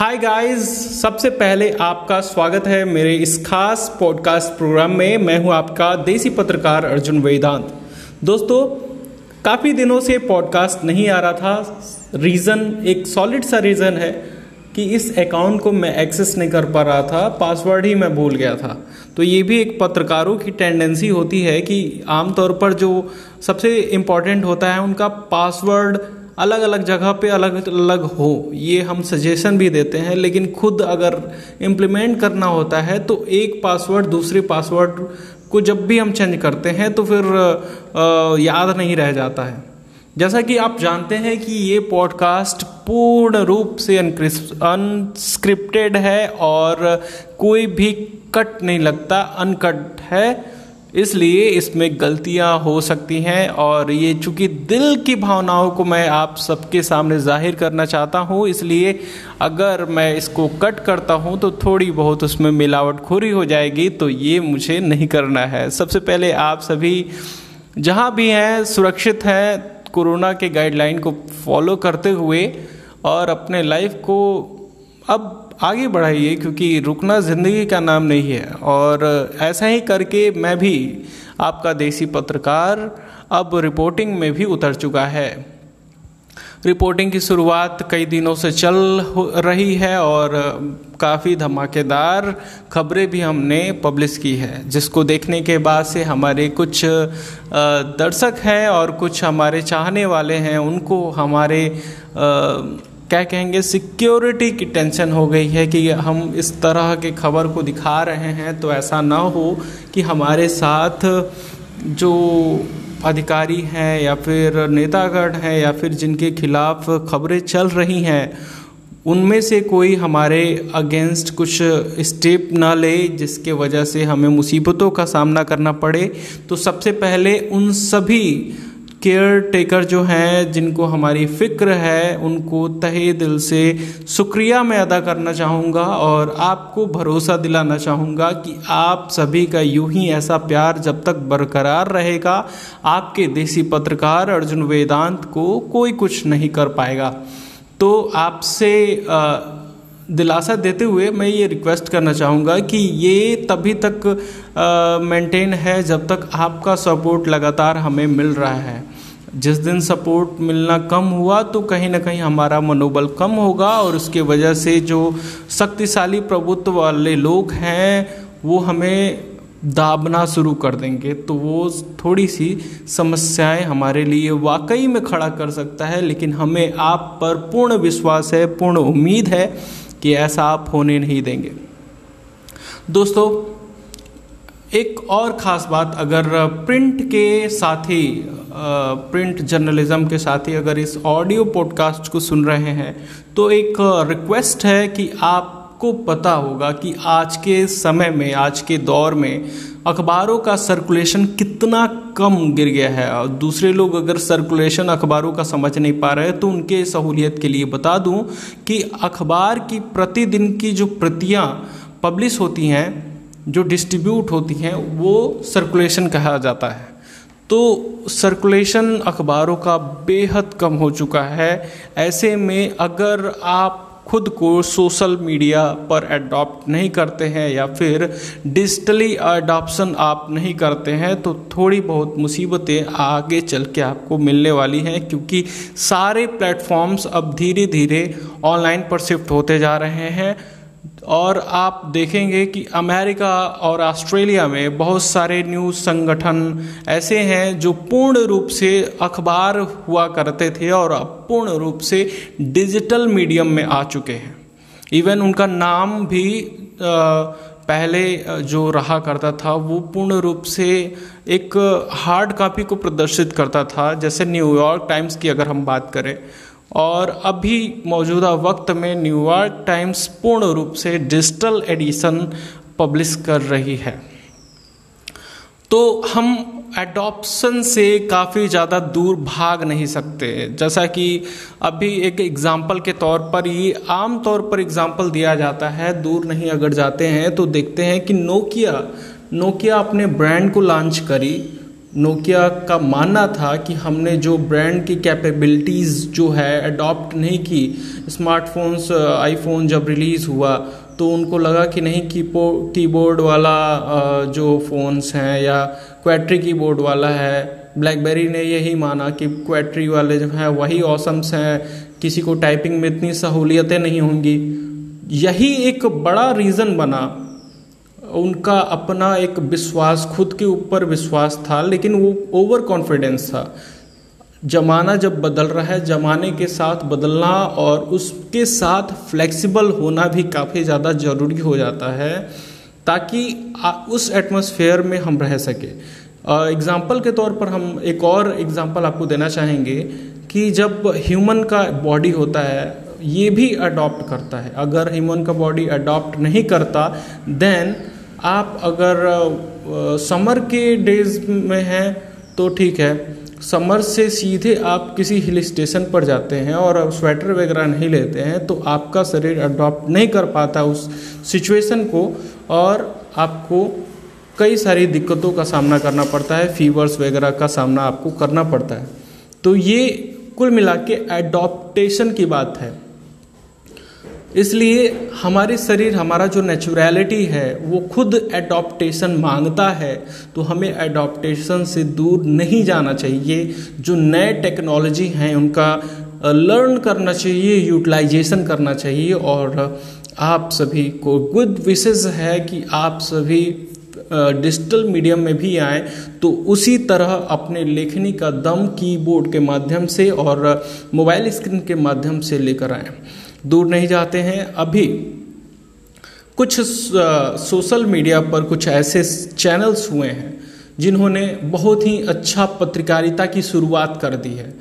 Hi guys सबसे पहले आपका स्वागत है मेरे इस खास पॉडकास्ट प्रोग्राम में। मैं हूँ आपका देसी पत्रकार अर्जुन वेदांत। दोस्तों, काफ़ी दिनों से पॉडकास्ट नहीं आ रहा था। रीज़न एक सॉलिड सा रीज़न है कि इस अकाउंट को मैं एक्सेस नहीं कर पा रहा था। पासवर्ड ही मैं भूल गया था। तो ये भी एक पत्रकारों की टेंडेंसी होती है कि आमतौर पर जो सबसे इम्पोर्टेंट होता है, उनका पासवर्ड अलग अलग जगह पे अलग अलग हो, ये हम सजेशन भी देते हैं, लेकिन खुद अगर इम्प्लीमेंट करना होता है तो एक पासवर्ड दूसरे पासवर्ड को जब भी हम चेंज करते हैं तो फिर याद नहीं रह जाता है। जैसा कि आप जानते हैं कि ये पॉडकास्ट पूर्ण रूप से अनस्क्रिप्टेड है और कोई भी कट नहीं लगता अनकट है। इसलिए इसमें गलतियाँ हो सकती हैं और ये चूँकि दिल की भावनाओं को मैं आप सबके सामने ज़ाहिर करना चाहता हूँ, इसलिए अगर मैं इसको कट करता हूँ तो थोड़ी बहुत उसमें मिलावट खोरी हो जाएगी तो ये मुझे नहीं करना है। सबसे पहले आप सभी जहाँ भी हैं, सुरक्षित हैं, कोरोना के गाइडलाइन को फॉलो करते हुए और अपने लाइफ को अब आगे बढ़ाइए, क्योंकि रुकना ज़िंदगी का नाम नहीं है। और ऐसा ही करके मैं भी आपका देसी पत्रकार अब रिपोर्टिंग में भी उतर चुका है। रिपोर्टिंग की शुरुआत कई दिनों से चल रही है और काफ़ी धमाकेदार खबरें भी हमने पब्लिश की है, जिसको देखने के बाद से हमारे कुछ दर्शक हैं और कुछ हमारे चाहने वाले हैं, उनको हमारे क्या कहेंगे सिक्योरिटी की टेंशन हो गई है कि हम इस तरह के खबर को दिखा रहे हैं तो ऐसा ना हो कि हमारे साथ जो अधिकारी हैं या फिर नेतागढ़ हैं या फिर जिनके खिलाफ खबरें चल रही हैं, उनमें से कोई हमारे अगेंस्ट कुछ स्टेप ना ले, जिसके वजह से हमें मुसीबतों का सामना करना पड़े। तो सबसे पहले उन सभी केयर टेकर जो हैं, जिनको हमारी फ़िक्र है, उनको तहे दिल से शुक्रिया मैं अदा करना चाहूँगा और आपको भरोसा दिलाना चाहूँगा कि आप सभी का यूँ ही ऐसा प्यार जब तक बरकरार रहेगा, आपके देसी पत्रकार अर्जुन वेदांत को कोई कुछ नहीं कर पाएगा। तो आपसे दिलासा देते हुए मैं ये रिक्वेस्ट करना चाहूँगा कि ये तभी तक मेंटेन है जब तक आपका सपोर्ट लगातार हमें मिल रहा है। जिस दिन सपोर्ट मिलना कम हुआ तो कहीं ना कहीं हमारा मनोबल कम होगा और उसके वजह से जो शक्तिशाली प्रभुत्व वाले लोग हैं, वो हमें दाबना शुरू कर देंगे। तो वो थोड़ी सी समस्याएँ हमारे लिए वाकई में खड़ा कर सकता है, लेकिन हमें आप पर पूर्ण विश्वास है, पूर्ण उम्मीद है कि ऐसा आप होने नहीं देंगे। दोस्तों, एक और ख़ास बात, अगर प्रिंट के साथी प्रिंट जर्नलिज्म के साथी अगर इस ऑडियो पॉडकास्ट को सुन रहे हैं तो एक रिक्वेस्ट है कि आपको पता होगा कि आज के समय में, आज के दौर में अखबारों का सर्कुलेशन कितना कम गिर गया है। और दूसरे लोग अगर सर्कुलेशन अखबारों का समझ नहीं पा रहे हैं तो उनके सहूलियत के लिए बता दूँ कि अखबार की प्रतिदिन की जो प्रतियाँ पब्लिश होती हैं, जो डिस्ट्रीब्यूट होती हैं, वो सर्कुलेशन कहा जाता है। तो सर्कुलेशन अखबारों का बेहद कम हो चुका है। ऐसे में अगर आप खुद को सोशल मीडिया पर एडॉप्ट नहीं करते हैं या फिर डिजिटली अडॉप्शन आप नहीं करते हैं तो थोड़ी बहुत मुसीबतें आगे चल के आपको मिलने वाली हैं, क्योंकि सारे प्लेटफॉर्म्स अब धीरे धीरे ऑनलाइन पर शिफ्ट होते जा रहे हैं। और आप देखेंगे कि अमेरिका और ऑस्ट्रेलिया में बहुत सारे न्यूज़ संगठन ऐसे हैं जो पूर्ण रूप से अखबार हुआ करते थे और अब पूर्ण रूप से डिजिटल मीडियम में आ चुके हैं। इवन उनका नाम भी पहले जो रहा करता था, वो पूर्ण रूप से एक हार्ड कॉपी को प्रदर्शित करता था। जैसे न्यूयॉर्क टाइम्स की अगर हम बात करें और अभी मौजूदा वक्त में न्यूयॉर्क टाइम्स पूर्ण रूप से डिजिटल एडिशन पब्लिश कर रही है। तो हम एडॉप्शन से काफ़ी ज़्यादा दूर भाग नहीं सकते। जैसा कि अभी एक एग्ज़ाम्पल के तौर पर ही आम तौर पर एग्ज़ाम्पल दिया जाता है, दूर नहीं अगर जाते हैं तो देखते हैं कि नोकिया नोकिया अपने ब्रांड को लॉन्च करी। नोकिया का मानना था कि हमने जो ब्रांड की कैपेबिलिटीज़ जो है अडॉप्ट नहीं की स्मार्टफोन्स आईफोन जब रिलीज़ हुआ तो उनको लगा कि नहीं की कीबोर्ड वाला जो फ़ोन्स हैं या क्वेट्री कीबोर्ड वाला है ब्लैकबेरी ने यही माना कि क्वेट्री वाले जो हैं वही ऑसम्स हैं, किसी को टाइपिंग में इतनी सहूलियतें नहीं होंगी। यही एक बड़ा रीज़न बना। उनका अपना एक विश्वास, खुद के ऊपर विश्वास था, लेकिन वो ओवर कॉन्फिडेंस था। जमाना जब बदल रहा है, जमाने के साथ बदलना और उसके साथ फ्लेक्सिबल होना भी काफ़ी ज़्यादा ज़रूरी हो जाता है, ताकि उस एटमॉस्फेयर में हम रह सके। एग्ज़ाम्पल के तौर पर हम एक और एग्ज़ाम्पल आपको देना चाहेंगे कि जब ह्यूमन का बॉडी होता है, ये भी अडॉप्ट करता है। अगर ह्यूमन का बॉडी अडॉप्ट नहीं करता देन आप अगर समर के डेज़ में हैं तो ठीक है। समर से सीधे आप किसी हिल स्टेशन पर जाते हैं और स्वेटर वगैरह नहीं लेते हैं तो आपका शरीर अडॉप्ट नहीं कर पाता उस सिचुएशन को और आपको कई सारी दिक्कतों का सामना करना पड़ता है फीवर्स वगैरह का सामना आपको करना पड़ता है। तो ये कुल मिला के की बात है। इसलिए हमारे शरीर, हमारा जो नेचुरलिटी है, वो खुद एडॉप्टेशन माँगता है तो हमें एडॉप्टेशन से दूर नहीं जाना चाहिए। जो नए टेक्नोलॉजी हैं, उनका लर्न करना चाहिए यूटिलाइजेशन करना चाहिए, और आप सभी को गुड विशेष है कि आप सभी डिजिटल मीडियम में भी आए तो उसी तरह अपने लेखनी का दम कीबोर्ड के माध्यम से और मोबाइल स्क्रीन के माध्यम से लेकर आए। दूर नहीं जाते हैं। अभी कुछ सोशल मीडिया पर कुछ ऐसे चैनल्स हुए हैं, जिन्होंने बहुत ही अच्छा पत्रकारिता की शुरुआत कर दी है।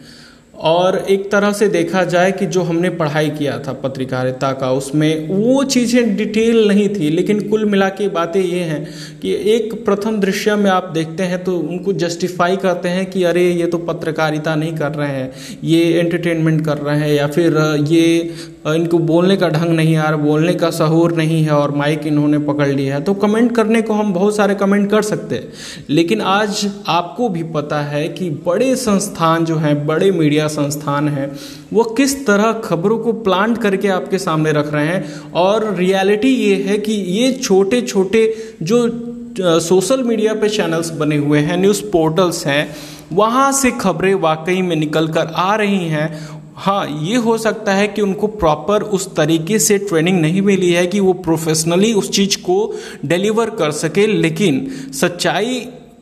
और एक तरह से देखा जाए कि जो हमने पढ़ाई किया था पत्रकारिता का, उसमें वो चीज़ें डिटेल नहीं थी, लेकिन कुल मिला के बातें ये हैं कि एक प्रथम दृश्य में आप देखते हैं तो उनको जस्टिफाई करते हैं कि अरे, ये तो पत्रकारिता नहीं कर रहे हैं, ये एंटरटेनमेंट कर रहे हैं, या फिर ये इनको बोलने का ढंग नहीं आ रहा, बोलने का सहूर नहीं है और माइक इन्होंने पकड़ लिया है। तो कमेंट करने को हम बहुत सारे कमेंट कर सकते हैं। लेकिन आज आपको भी पता है कि बड़े संस्थान जो हैं, बड़े मीडिया संस्थान हैं, वो किस तरह खबरों को प्लांट करके आपके सामने रख रहे हैं और रियलिटी ये है कि ये छोटे छोटे जो सोशल मीडिया पे चैनल्स बने हुए हैं, न्यूज़ पोर्टल्स हैं, वहाँ से खबरें वाकई में निकल कर आ रही हैं हाँ ये हो सकता है कि उनको प्रॉपर उस तरीके से ट्रेनिंग नहीं मिली है कि वो प्रोफेशनली उस चीज़ को डिलीवर कर सके, लेकिन सच्चाई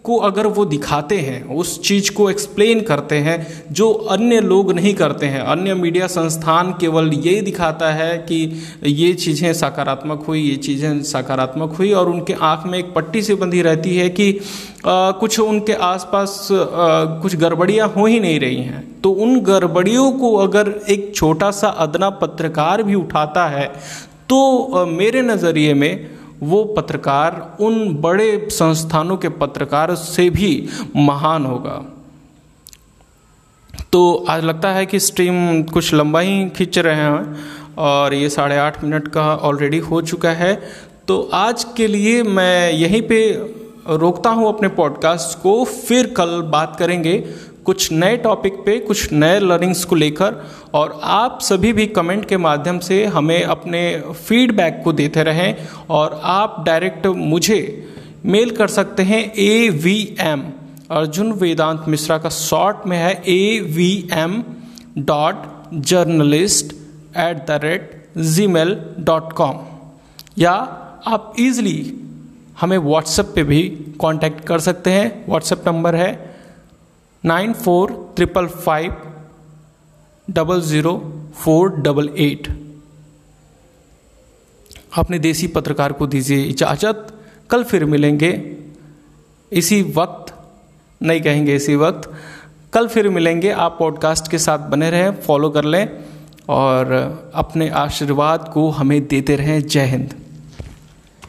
को अगर वो दिखाते हैं उस चीज़ को एक्सप्लेन करते हैं जो अन्य लोग नहीं करते हैं। अन्य मीडिया संस्थान केवल यही दिखाता है कि ये चीज़ें सकारात्मक हुई ये चीज़ें सकारात्मक हुई और उनके आँख में एक पट्टी से बंधी रहती है कि आ, कुछ उनके आसपास कुछ गड़बड़ियाँ हो ही नहीं रही हैं। तो उन गड़बड़ियों को अगर एक छोटा सा अदना पत्रकार भी उठाता है तो आ, मेरे नज़रिए में वो पत्रकार उन बड़े संस्थानों के पत्रकार से भी महान होगा। तो आज लगता है कि स्ट्रीम कुछ लंबा ही खींच रहे हैं और ये साढ़े आठ मिनट का ऑलरेडी हो चुका है। तो आज के लिए मैं यहीं पे रोकता हूँ अपने पॉडकास्ट को, फिर कल बात करेंगे। कुछ नए टॉपिक पे, कुछ नए लर्निंग्स को लेकर और आप सभी भी कमेंट के माध्यम से हमें अपने फीडबैक को देते रहें और आप डायरेक्ट मुझे मेल कर सकते हैं A V M Arjun Vedant Mishra का शॉर्ट में है A V M dot journalist at the rate G mail dot com या आप इजली हमें व्हाट्सएप पे भी कांटेक्ट कर सकते हैं। व्हाट्सएप नंबर है nine four triple five double zero four double eight. अपने देसी पत्रकार को दीजिए इजाज़त। कल फिर मिलेंगे इसी वक्त, नहीं कहेंगे इसी वक्त। कल फिर मिलेंगे, आप पॉडकास्ट के साथ बने रहें फॉलो कर लें और अपने आशीर्वाद को हमें देते रहें। जय हिंद।